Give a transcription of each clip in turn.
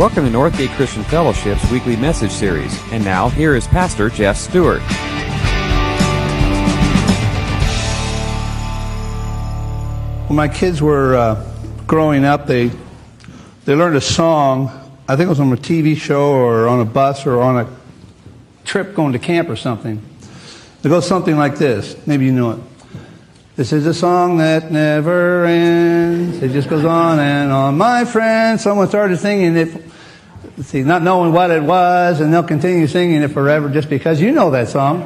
Welcome to Northgate Christian Fellowship's weekly message series. And now, here is Pastor Jeff Stewart. When my kids were uh, growing up, they they learned a song. I think it was on a TV show or on a bus or on a trip going to camp or something. It goes something like this. Maybe you know it. This is a song that never ends. It just goes on and on. My friend, someone started singing it, see, not knowing what it was, and they'll continue singing it forever just because you know that song.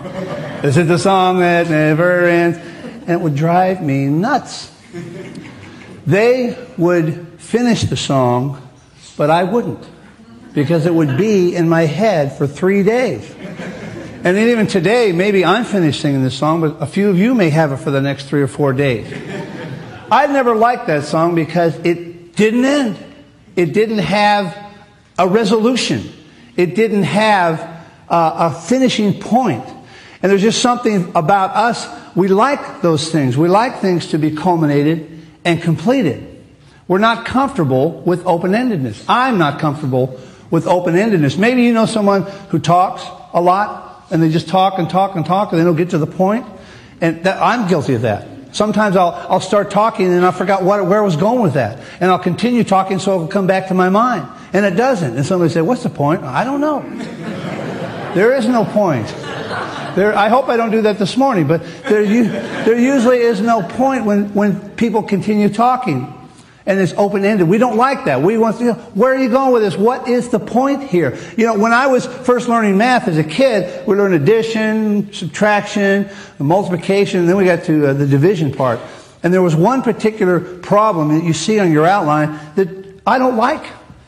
Is the song that never ends. And it would drive me nuts. They would finish the song, but I wouldn't because it would be in my head for three days. And then even today, maybe I'm finished singing this song, but a few of you may have it for the next three or four days. I never liked that song because it didn't end. It didn't have a resolution. It didn't have a, a finishing point. And there's just something about us. We like those things. We like things to be culminated and completed. We're not comfortable with open-endedness. I'm not comfortable with open-endedness. Maybe you know someone who talks a lot and they just talk and talk and talk and they don't get to the point. And that, I'm guilty of that. Sometimes I'll, I'll start talking and I forgot what, where I was going with that. And I'll continue talking so it'll come back to my mind. And it doesn't. And somebody say, what's the point? I don't know. there is no point. There, I hope I don't do that this morning, but there, there usually is no point when, when people continue talking and it's open ended. We don't like that. We want to, know, where are you going with this? What is the point here? You know, when I was first learning math as a kid, we learned addition, subtraction, multiplication, and then we got to uh, the division part. And there was one particular problem that you see on your outline that I don't like.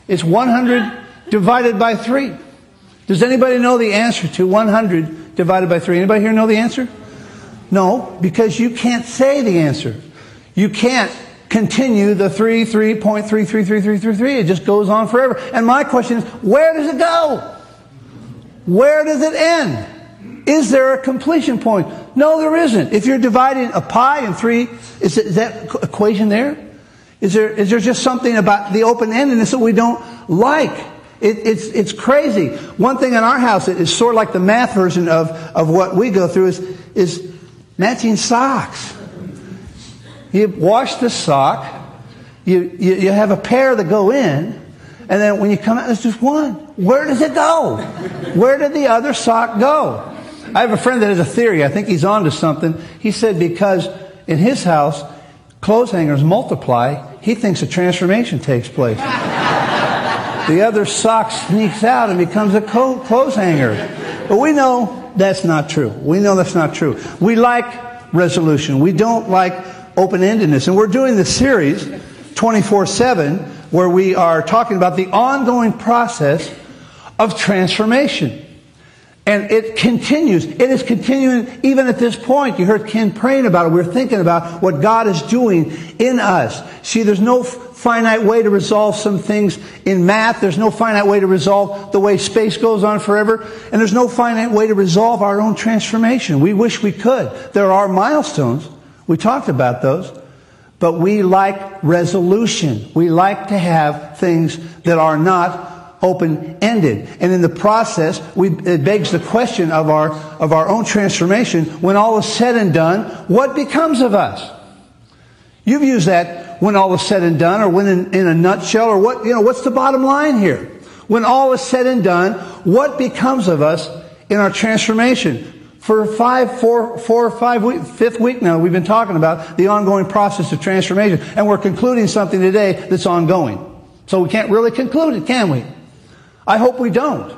It's 100 divided by 3. Does anybody know the answer to 100 divided by 3? Anybody here know the answer? No, because you can't say the answer. You can't continue the 3, 3.33333. It just goes on forever. And my question is, where does it go? Where does it end? Is there a completion point? No, there isn't. If you're dividing a pie in three, is, is that equation there? Is there, is there just something about the open-endedness that we don't like? It, it's, it's crazy. One thing in our house is sort of like the math version of, of what we go through is, is matching socks. You wash the sock, you, you, you have a pair that go in, and then when you come out, there's just one. Where does it go? Where did the other sock go? I have a friend that has a theory. I think he's onto something. He said because in his house, clothes hangers multiply, he thinks a transformation takes place. the other sock sneaks out and becomes a clothes hanger. But we know that's not true. We know that's not true. We like resolution. We don't like open-endedness. And we're doing this series 24-7 where we are talking about the ongoing process of transformation. And it continues. It is continuing even at this point. You heard Ken praying about it. We're thinking about what God is doing in us. See, there's no finite way to resolve some things in math. There's no finite way to resolve the way space goes on forever. And there's no finite way to resolve our own transformation. We wish we could. There are milestones. We talked about those. But we like resolution. We like to have things that are not open-ended. And in the process, we, it begs the question of our, of our own transformation. When all is said and done, what becomes of us? You've used that when all is said and done, or when in, in a nutshell, or what, you know, what's the bottom line here? When all is said and done, what becomes of us in our transformation? For five, four, four five week, fifth week now, we've been talking about the ongoing process of transformation. And we're concluding something today that's ongoing. So we can't really conclude it, can we? I hope we don't.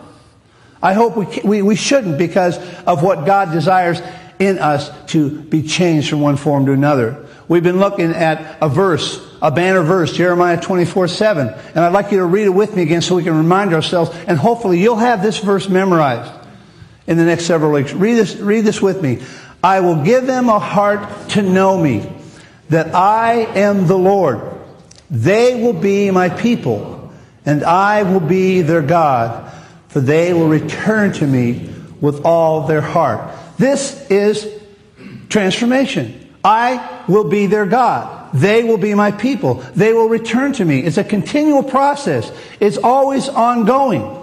I hope we, we, we shouldn't because of what God desires in us to be changed from one form to another. We've been looking at a verse, a banner verse, Jeremiah 24, 7. And I'd like you to read it with me again so we can remind ourselves. And hopefully you'll have this verse memorized in the next several weeks. Read this, read this with me. I will give them a heart to know me, that I am the Lord. They will be my people, and I will be their God, for they will return to me with all their heart. This is transformation. I will be their God. They will be my people. They will return to me. It's a continual process. It's always ongoing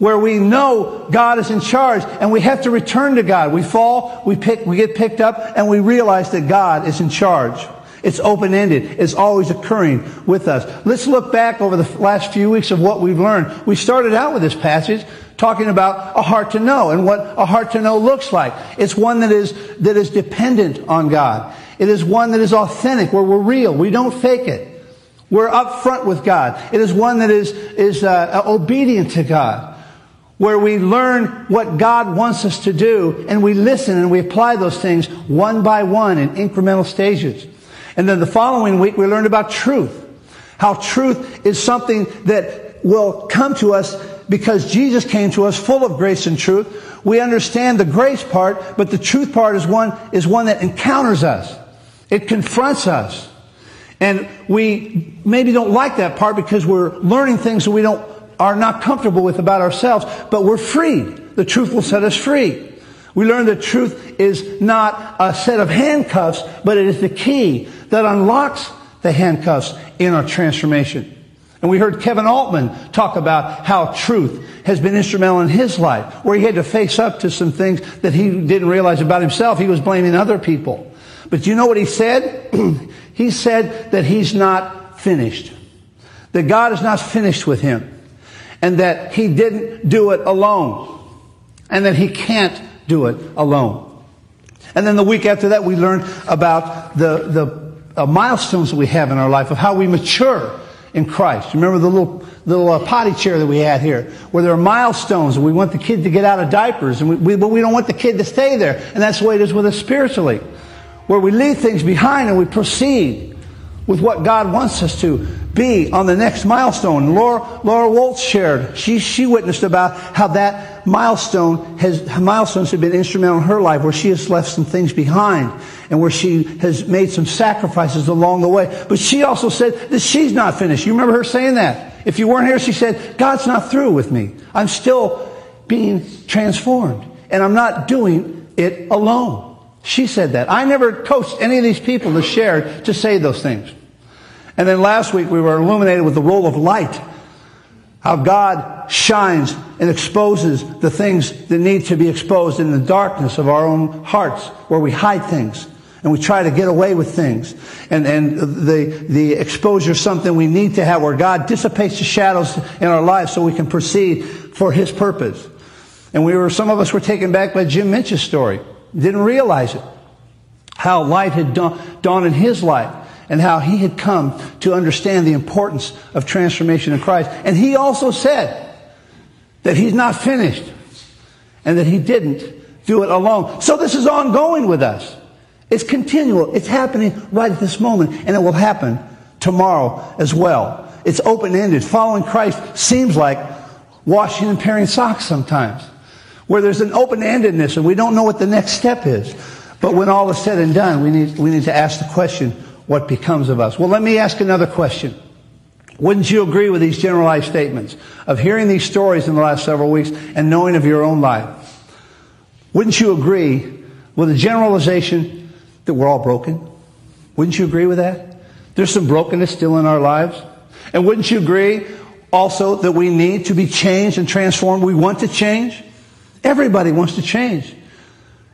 where we know God is in charge and we have to return to God. We fall, we pick, we get picked up and we realize that God is in charge. It's open-ended. It's always occurring with us. Let's look back over the last few weeks of what we've learned. We started out with this passage talking about a heart to know and what a heart to know looks like. It's one that is, that is dependent on God. It is one that is authentic, where we're real. We don't fake it. We're upfront with God. It is one that is, is uh, obedient to God, where we learn what God wants us to do and we listen and we apply those things one by one in incremental stages. And then the following week we learned about truth. How truth is something that will come to us because Jesus came to us full of grace and truth. We understand the grace part, but the truth part is one, is one that encounters us. It confronts us. And we maybe don't like that part because we're learning things that we don't, are not comfortable with about ourselves, but we're freed. The truth will set us free. We learn that truth is not a set of handcuffs, but it is the key that unlocks the handcuffs in our transformation. And we heard Kevin Altman talk about how truth has been instrumental in his life, where he had to face up to some things that he didn't realize about himself. He was blaming other people. But do you know what he said? he said that he's not finished. That God is not finished with him. And that he didn't do it alone. And that he can't do it alone. And then the week after that, we learned about the, the uh, milestones that we have in our life of how we mature in Christ. Remember the little, little uh, potty chair that we had here, where there are milestones and we want the kid to get out of diapers, and we, we, but we don't want the kid to stay there. And that's the way it is with us spiritually, where we leave things behind and we proceed with what God wants us to be on the next milestone. Laura, Laura Waltz shared, she, she witnessed about how that milestone has, milestones have been instrumental in her life, where she has left some things behind and where she has made some sacrifices along the way. But she also said that she's not finished. You remember her saying that? If you weren't here, she said, God's not through with me. I'm still being transformed and I'm not doing it alone. She said that. I never coached any of these people to share to say those things. And then last week we were illuminated with the role of light. How God shines and exposes the things that need to be exposed in the darkness of our own hearts, where we hide things and we try to get away with things. And, and the, the exposure is something we need to have where God dissipates the shadows in our lives so we can proceed for His purpose. And we were, some of us were taken back by Jim Minch's story. Didn't realize it. How light had dawned in his life and how he had come to understand the importance of transformation in Christ. And he also said that he's not finished and that he didn't do it alone. So this is ongoing with us. It's continual. It's happening right at this moment and it will happen tomorrow as well. It's open-ended. Following Christ seems like washing and pairing socks sometimes, where there's an open-endedness and we don't know what the next step is. But when all is said and done, we need, we need to ask the question, what becomes of us. Well, let me ask another question. Wouldn't you agree with these generalized statements of hearing these stories in the last several weeks and knowing of your own life? Wouldn't you agree with the generalization that we're all broken? Wouldn't you agree with that? There's some brokenness still in our lives. And wouldn't you agree also that we need to be changed and transformed? We want to change. Everybody wants to change.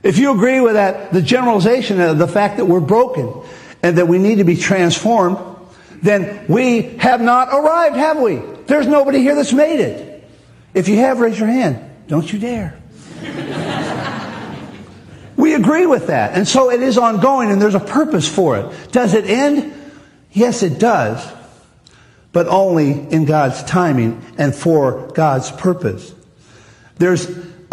If you agree with that, the generalization of the fact that we're broken and that we need to be transformed, then we have not arrived, have we? There's nobody here that's made it. If you have, raise your hand. Don't you dare. we agree with that. And so it is ongoing and there's a purpose for it. Does it end? Yes, it does. But only in God's timing and for God's purpose. There's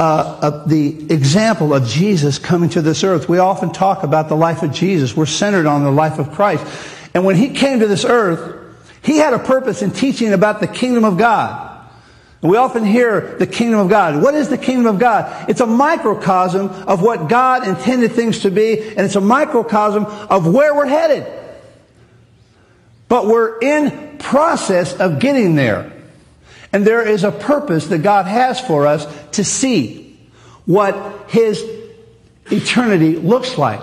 uh, uh, the example of Jesus coming to this earth. We often talk about the life of Jesus. We're centered on the life of Christ. And when he came to this earth, he had a purpose in teaching about the kingdom of God. We often hear the kingdom of God. What is the kingdom of God? It's a microcosm of what God intended things to be, and it's a microcosm of where we're headed. But we're in process of getting there. And there is a purpose that God has for us to see what His eternity looks like.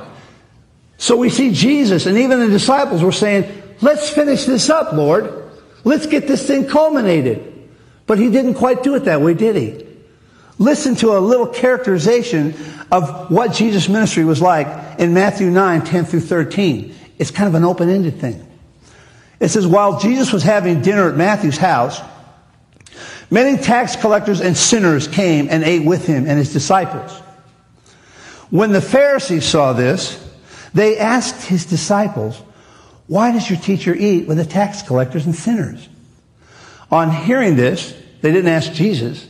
So we see Jesus and even the disciples were saying, let's finish this up, Lord. Let's get this thing culminated. But he didn't quite do it that way, did he? Listen to a little characterization of what Jesus' ministry was like in Matthew 9, 10 through 13. It's kind of an open-ended thing. It says, while Jesus was having dinner at Matthew's house, many tax collectors and sinners came and ate with him and his disciples. When the Pharisees saw this, they asked his disciples, why does your teacher eat with the tax collectors and sinners? On hearing this, they didn't ask Jesus.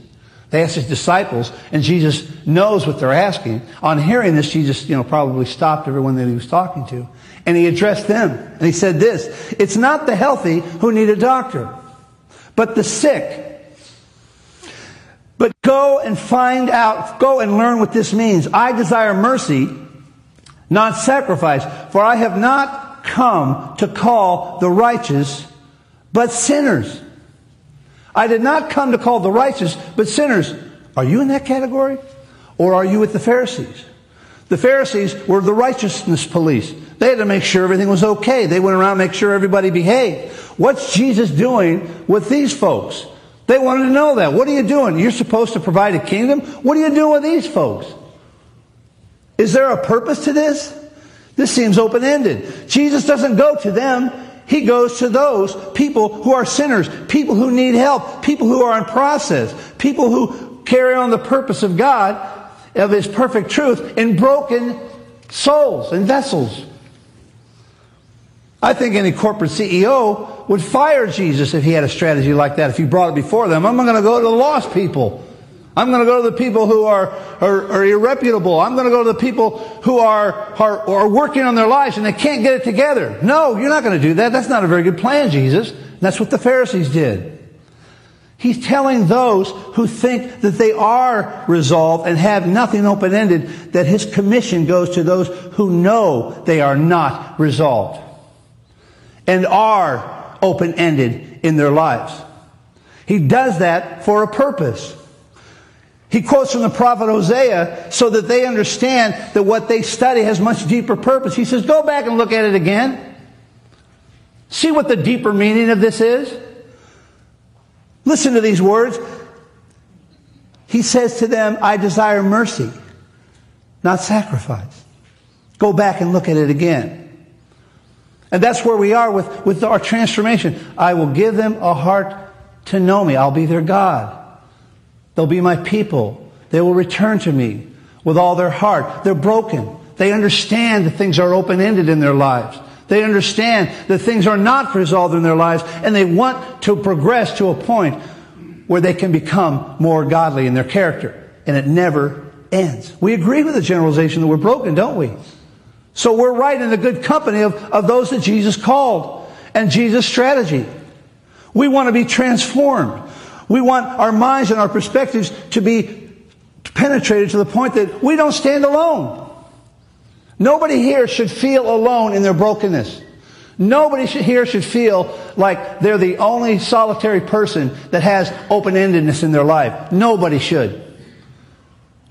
They asked his disciples, and Jesus knows what they're asking. On hearing this, Jesus, you know, probably stopped everyone that he was talking to. And he addressed them. And he said this, It's not the healthy who need a doctor, but the sick. But go and find out, go and learn what this means. I desire mercy, not sacrifice, for I have not come to call the righteous, but sinners. I did not come to call the righteous, but sinners. Are you in that category? Or are you with the Pharisees? The Pharisees were the righteousness police. They had to make sure everything was okay. They went around make sure everybody behaved. What's Jesus doing with these folks? They wanted to know that. What are you doing? You're supposed to provide a kingdom? What are you doing with these folks? Is there a purpose to this? This seems open ended. Jesus doesn't go to them. He goes to those people who are sinners, people who need help, people who are in process, people who carry on the purpose of God, of His perfect truth, in broken souls and vessels. I think any corporate CEO would fire Jesus if he had a strategy like that, if he brought it before them. I'm going to go to the lost people. I'm going to go to the people who are, are, are irreputable. I'm going to go to the people who are, are, are working on their lives and they can't get it together. No, you're not going to do that. That's not a very good plan, Jesus. That's what the Pharisees did. He's telling those who think that they are resolved and have nothing open ended that his commission goes to those who know they are not resolved and are open ended in their lives. He does that for a purpose. He quotes from the prophet Hosea so that they understand that what they study has much deeper purpose. He says, go back and look at it again. See what the deeper meaning of this is. Listen to these words. He says to them, I desire mercy, not sacrifice. Go back and look at it again. And that's where we are with, with our transformation. I will give them a heart to know me. I'll be their God. They'll be my people. They will return to me with all their heart. They're broken. They understand that things are open-ended in their lives. They understand that things are not resolved in their lives and they want to progress to a point where they can become more godly in their character. And it never ends. We agree with the generalization that we're broken, don't we? So we're right in the good company of, of those that Jesus called and Jesus' strategy. We want to be transformed. We want our minds and our perspectives to be penetrated to the point that we don't stand alone. Nobody here should feel alone in their brokenness. Nobody here should feel like they're the only solitary person that has open-endedness in their life. Nobody should.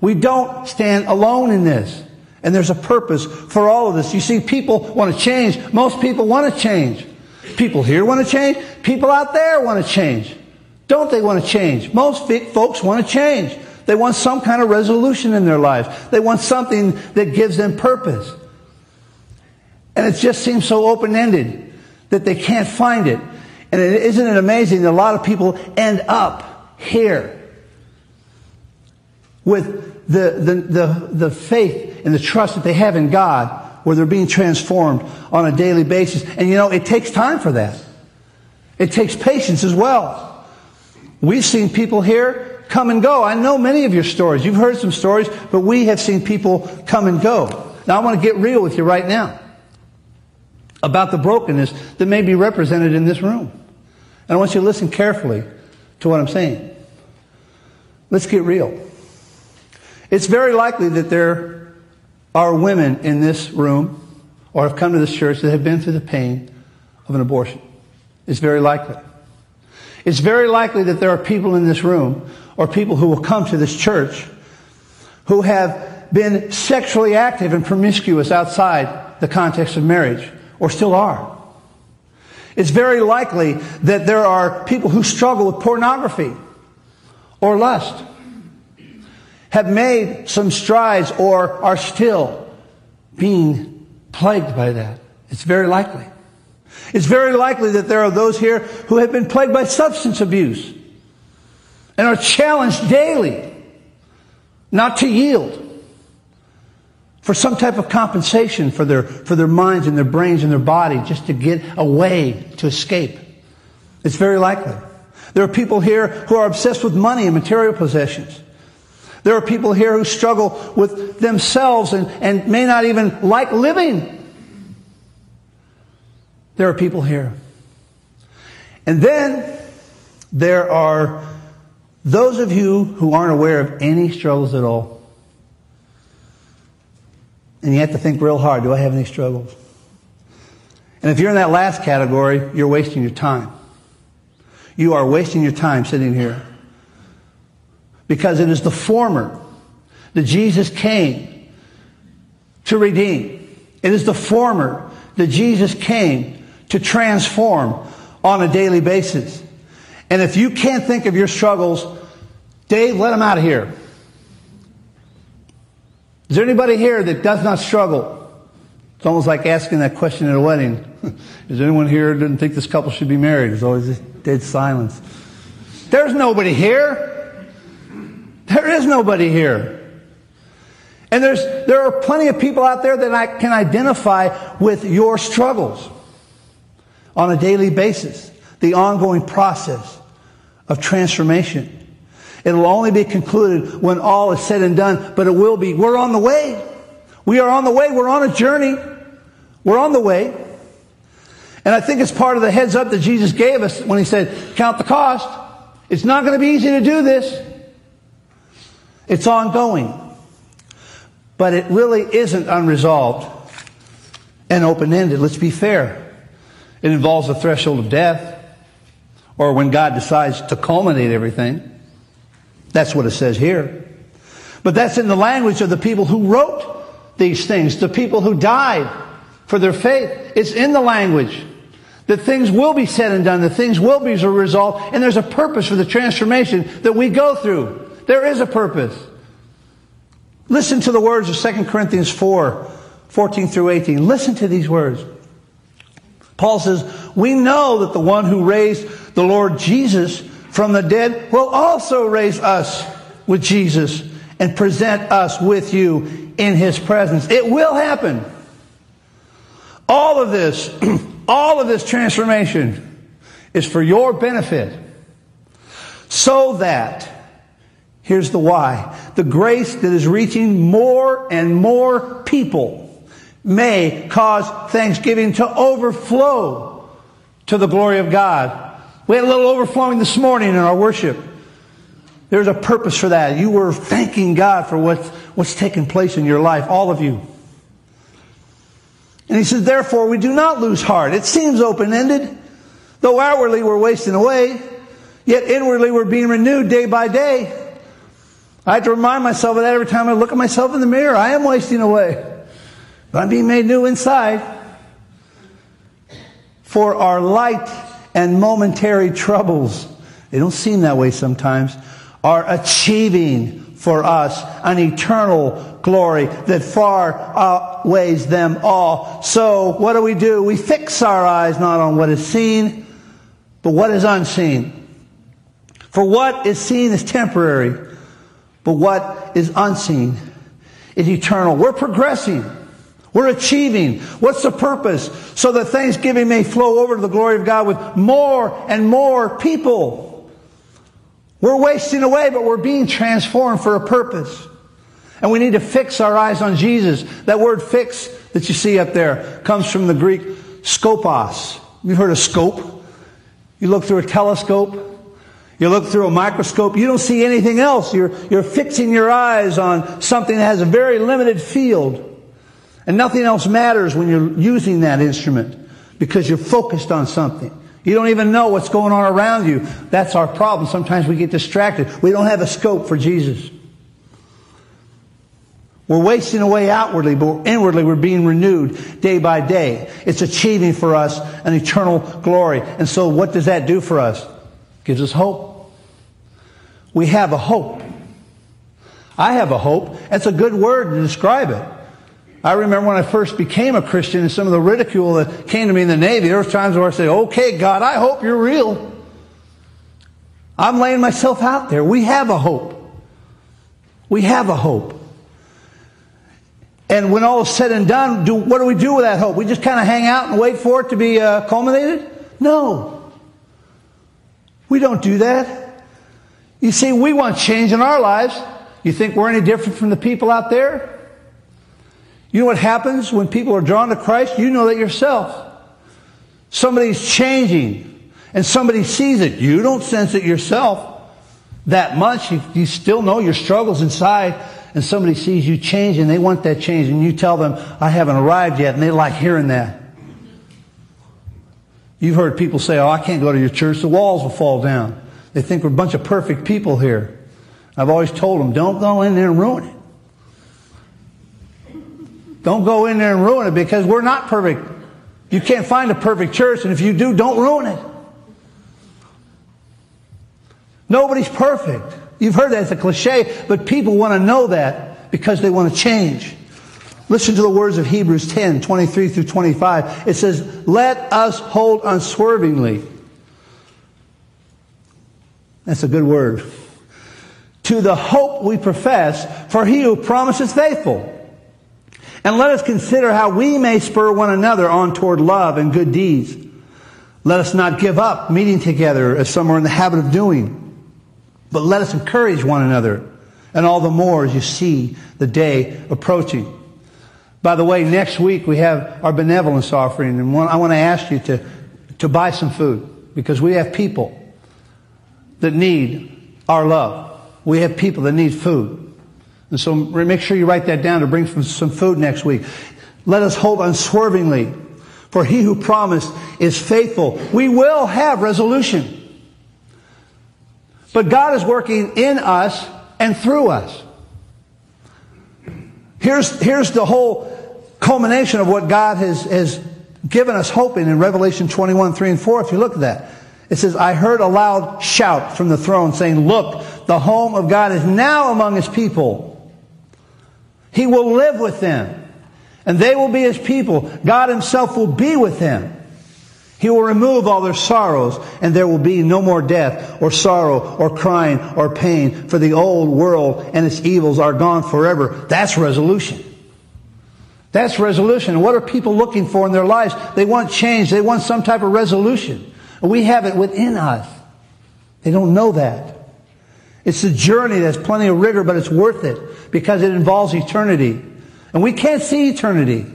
We don't stand alone in this. And there's a purpose for all of this. You see, people want to change. Most people want to change. People here want to change. People out there want to change. Don't they want to change? Most folks want to change. They want some kind of resolution in their lives. They want something that gives them purpose. And it just seems so open-ended that they can't find it. And is isn't it amazing that a lot of people end up here with the, the, the, the faith and the trust that they have in God where they're being transformed on a daily basis. And you know, it takes time for that. It takes patience as well. We've seen people here come and go. I know many of your stories. You've heard some stories, but we have seen people come and go. Now I want to get real with you right now about the brokenness that may be represented in this room. And I want you to listen carefully to what I'm saying. Let's get real. It's very likely that there are women in this room or have come to this church that have been through the pain of an abortion. It's very likely. It's very likely that there are people in this room or people who will come to this church who have been sexually active and promiscuous outside the context of marriage, or still are. It's very likely that there are people who struggle with pornography or lust, have made some strides, or are still being plagued by that. It's very likely. It's very likely that there are those here who have been plagued by substance abuse and are challenged daily not to yield for some type of compensation for their, for their minds and their brains and their body just to get away, to escape. It's very likely. There are people here who are obsessed with money and material possessions. There are people here who struggle with themselves and, and may not even like living. There are people here. And then there are those of you who aren't aware of any struggles at all. And you have to think real hard do I have any struggles? And if you're in that last category, you're wasting your time. You are wasting your time sitting here. Because it is the former that Jesus came to redeem. It is the former that Jesus came to transform on a daily basis. And if you can't think of your struggles, Dave, let them out of here. Is there anybody here that does not struggle? It's almost like asking that question at a wedding. Is anyone here that doesn't think this couple should be married? There's always dead silence. There's nobody here. There is nobody here. And there's, there are plenty of people out there that I can identify with your struggles on a daily basis. The ongoing process of transformation. It'll only be concluded when all is said and done, but it will be. We're on the way. We are on the way. We're on a journey. We're on the way. And I think it's part of the heads up that Jesus gave us when he said, count the cost. It's not going to be easy to do this. It's ongoing. But it really isn't unresolved and open ended. Let's be fair. It involves the threshold of death or when God decides to culminate everything. That's what it says here. But that's in the language of the people who wrote these things, the people who died for their faith. It's in the language that things will be said and done, that things will be resolved, and there's a purpose for the transformation that we go through. There is a purpose. Listen to the words of 2 Corinthians 4, 14 through 18. Listen to these words. Paul says, We know that the one who raised the Lord Jesus from the dead will also raise us with Jesus and present us with you in his presence. It will happen. All of this, all of this transformation is for your benefit. So that, here's the why, the grace that is reaching more and more people may cause thanksgiving to overflow to the glory of God. We had a little overflowing this morning in our worship. There's a purpose for that. You were thanking God for what's, what's taken place in your life, all of you. And he says, therefore, we do not lose heart. It seems open ended. Though outwardly we're wasting away, yet inwardly we're being renewed day by day. I have to remind myself of that every time I look at myself in the mirror. I am wasting away. But I'm being made new inside. For our light and momentary troubles, they don't seem that way sometimes, are achieving for us an eternal glory that far outweighs them all. So what do we do? We fix our eyes not on what is seen, but what is unseen. For what is seen is temporary, but what is unseen is eternal. We're progressing. We're achieving. What's the purpose? So that thanksgiving may flow over to the glory of God with more and more people. We're wasting away, but we're being transformed for a purpose. And we need to fix our eyes on Jesus. That word fix that you see up there comes from the Greek skopos. You've heard of scope. You look through a telescope. You look through a microscope. You don't see anything else. You're, you're fixing your eyes on something that has a very limited field. And nothing else matters when you're using that instrument because you're focused on something. You don't even know what's going on around you. That's our problem. Sometimes we get distracted. We don't have a scope for Jesus. We're wasting away outwardly, but inwardly we're being renewed day by day. It's achieving for us an eternal glory. And so what does that do for us? Gives us hope. We have a hope. I have a hope. That's a good word to describe it. I remember when I first became a Christian and some of the ridicule that came to me in the Navy, there were times where I say, okay, God, I hope you're real. I'm laying myself out there. We have a hope. We have a hope. And when all is said and done, do, what do we do with that hope? We just kind of hang out and wait for it to be uh, culminated? No. We don't do that. You see, we want change in our lives. You think we're any different from the people out there? You know what happens when people are drawn to Christ? You know that yourself. Somebody's changing and somebody sees it. You don't sense it yourself that much. You, you still know your struggles inside and somebody sees you change and they want that change and you tell them, I haven't arrived yet and they like hearing that. You've heard people say, oh, I can't go to your church. The walls will fall down. They think we're a bunch of perfect people here. I've always told them, don't go in there and ruin it. Don't go in there and ruin it because we're not perfect. You can't find a perfect church, and if you do, don't ruin it. Nobody's perfect. You've heard that as a cliche, but people want to know that because they want to change. Listen to the words of Hebrews 10, 23 through 25. It says, Let us hold unswervingly. That's a good word. To the hope we profess, for he who promises faithful. And let us consider how we may spur one another on toward love and good deeds. Let us not give up meeting together as some are in the habit of doing, but let us encourage one another, and all the more as you see the day approaching. By the way, next week we have our benevolence offering, and I want to ask you to, to buy some food because we have people that need our love. We have people that need food. And so make sure you write that down to bring some food next week. Let us hold unswervingly, for he who promised is faithful. We will have resolution. But God is working in us and through us. Here's, here's the whole culmination of what God has, has given us hope in in Revelation 21, 3 and 4. If you look at that, it says, I heard a loud shout from the throne saying, Look, the home of God is now among his people he will live with them. And they will be his people. God himself will be with them. He will remove all their sorrows, and there will be no more death, or sorrow, or crying, or pain, for the old world and its evils are gone forever. That's resolution. That's resolution. What are people looking for in their lives? They want change. They want some type of resolution. We have it within us. They don't know that. It's a journey that's plenty of rigor, but it's worth it because it involves eternity. And we can't see eternity.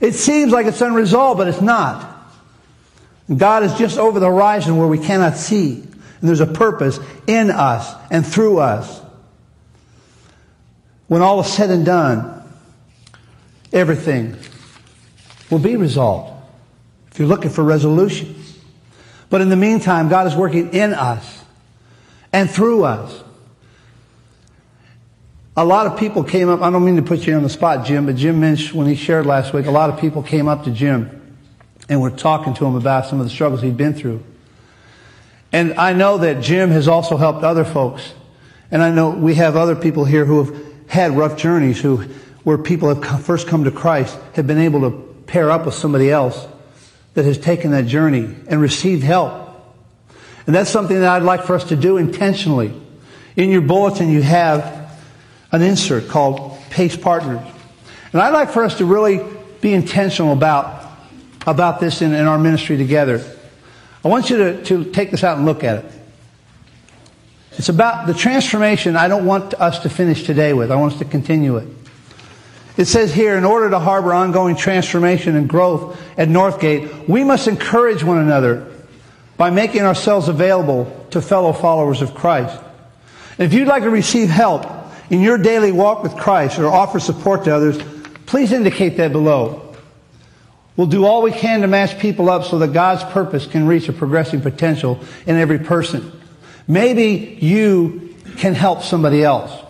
It seems like it's unresolved, but it's not. God is just over the horizon where we cannot see. And there's a purpose in us and through us. When all is said and done, everything will be resolved. If you're looking for resolution. But in the meantime, God is working in us and through us. A lot of people came up, I don't mean to put you on the spot, Jim, but Jim Minch, when he shared last week, a lot of people came up to Jim and were talking to him about some of the struggles he'd been through. And I know that Jim has also helped other folks. And I know we have other people here who have had rough journeys, who, where people have first come to Christ, have been able to pair up with somebody else that has taken that journey and received help. And that's something that I'd like for us to do intentionally. In your bulletin, you have an insert called Pace Partners. And I'd like for us to really be intentional about, about this in, in our ministry together. I want you to, to take this out and look at it. It's about the transformation I don't want us to finish today with. I want us to continue it. It says here, in order to harbor ongoing transformation and growth at Northgate, we must encourage one another by making ourselves available to fellow followers of Christ. If you'd like to receive help in your daily walk with Christ or offer support to others, please indicate that below. We'll do all we can to match people up so that God's purpose can reach a progressing potential in every person. Maybe you can help somebody else.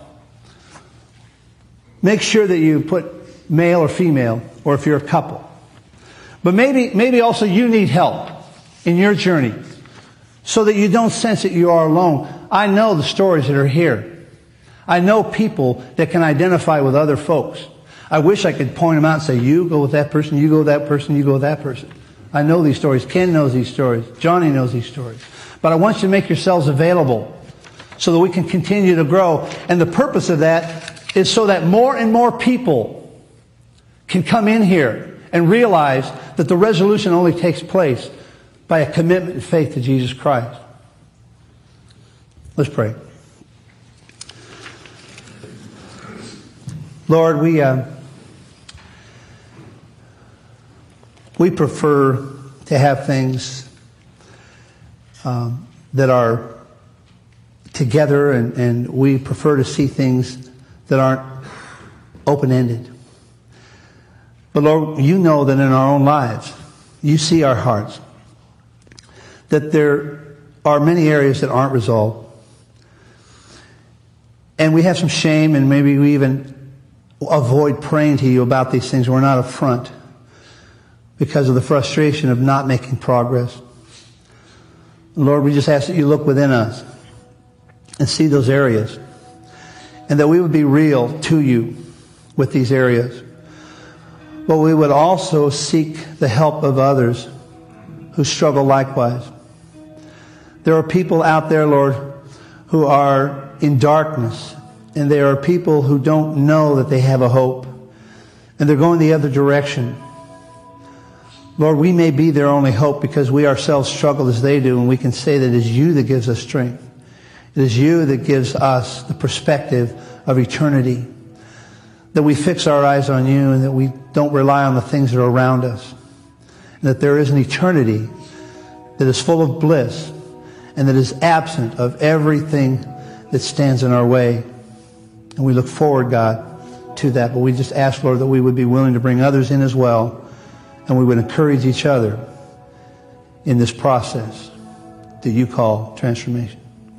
Make sure that you put male or female, or if you're a couple. But maybe, maybe also you need help in your journey so that you don't sense that you are alone. I know the stories that are here. I know people that can identify with other folks. I wish I could point them out and say, you go with that person, you go with that person, you go with that person. I know these stories. Ken knows these stories. Johnny knows these stories. But I want you to make yourselves available so that we can continue to grow. And the purpose of that is so that more and more people can come in here and realize that the resolution only takes place by a commitment and faith to Jesus Christ. Let's pray. Lord, we uh, we prefer to have things um, that are together, and, and we prefer to see things that aren't open ended. But Lord, you know that in our own lives, you see our hearts, that there are many areas that aren't resolved. And we have some shame, and maybe we even avoid praying to you about these things. We're not upfront because of the frustration of not making progress. Lord, we just ask that you look within us and see those areas, and that we would be real to you with these areas but we would also seek the help of others who struggle likewise. There are people out there, Lord, who are in darkness, and there are people who don't know that they have a hope, and they're going the other direction. Lord, we may be their only hope because we ourselves struggle as they do, and we can say that it is you that gives us strength. It is you that gives us the perspective of eternity that we fix our eyes on you and that we don't rely on the things that are around us. And that there is an eternity that is full of bliss and that is absent of everything that stands in our way. And we look forward, God, to that. But we just ask, Lord, that we would be willing to bring others in as well and we would encourage each other in this process that you call transformation.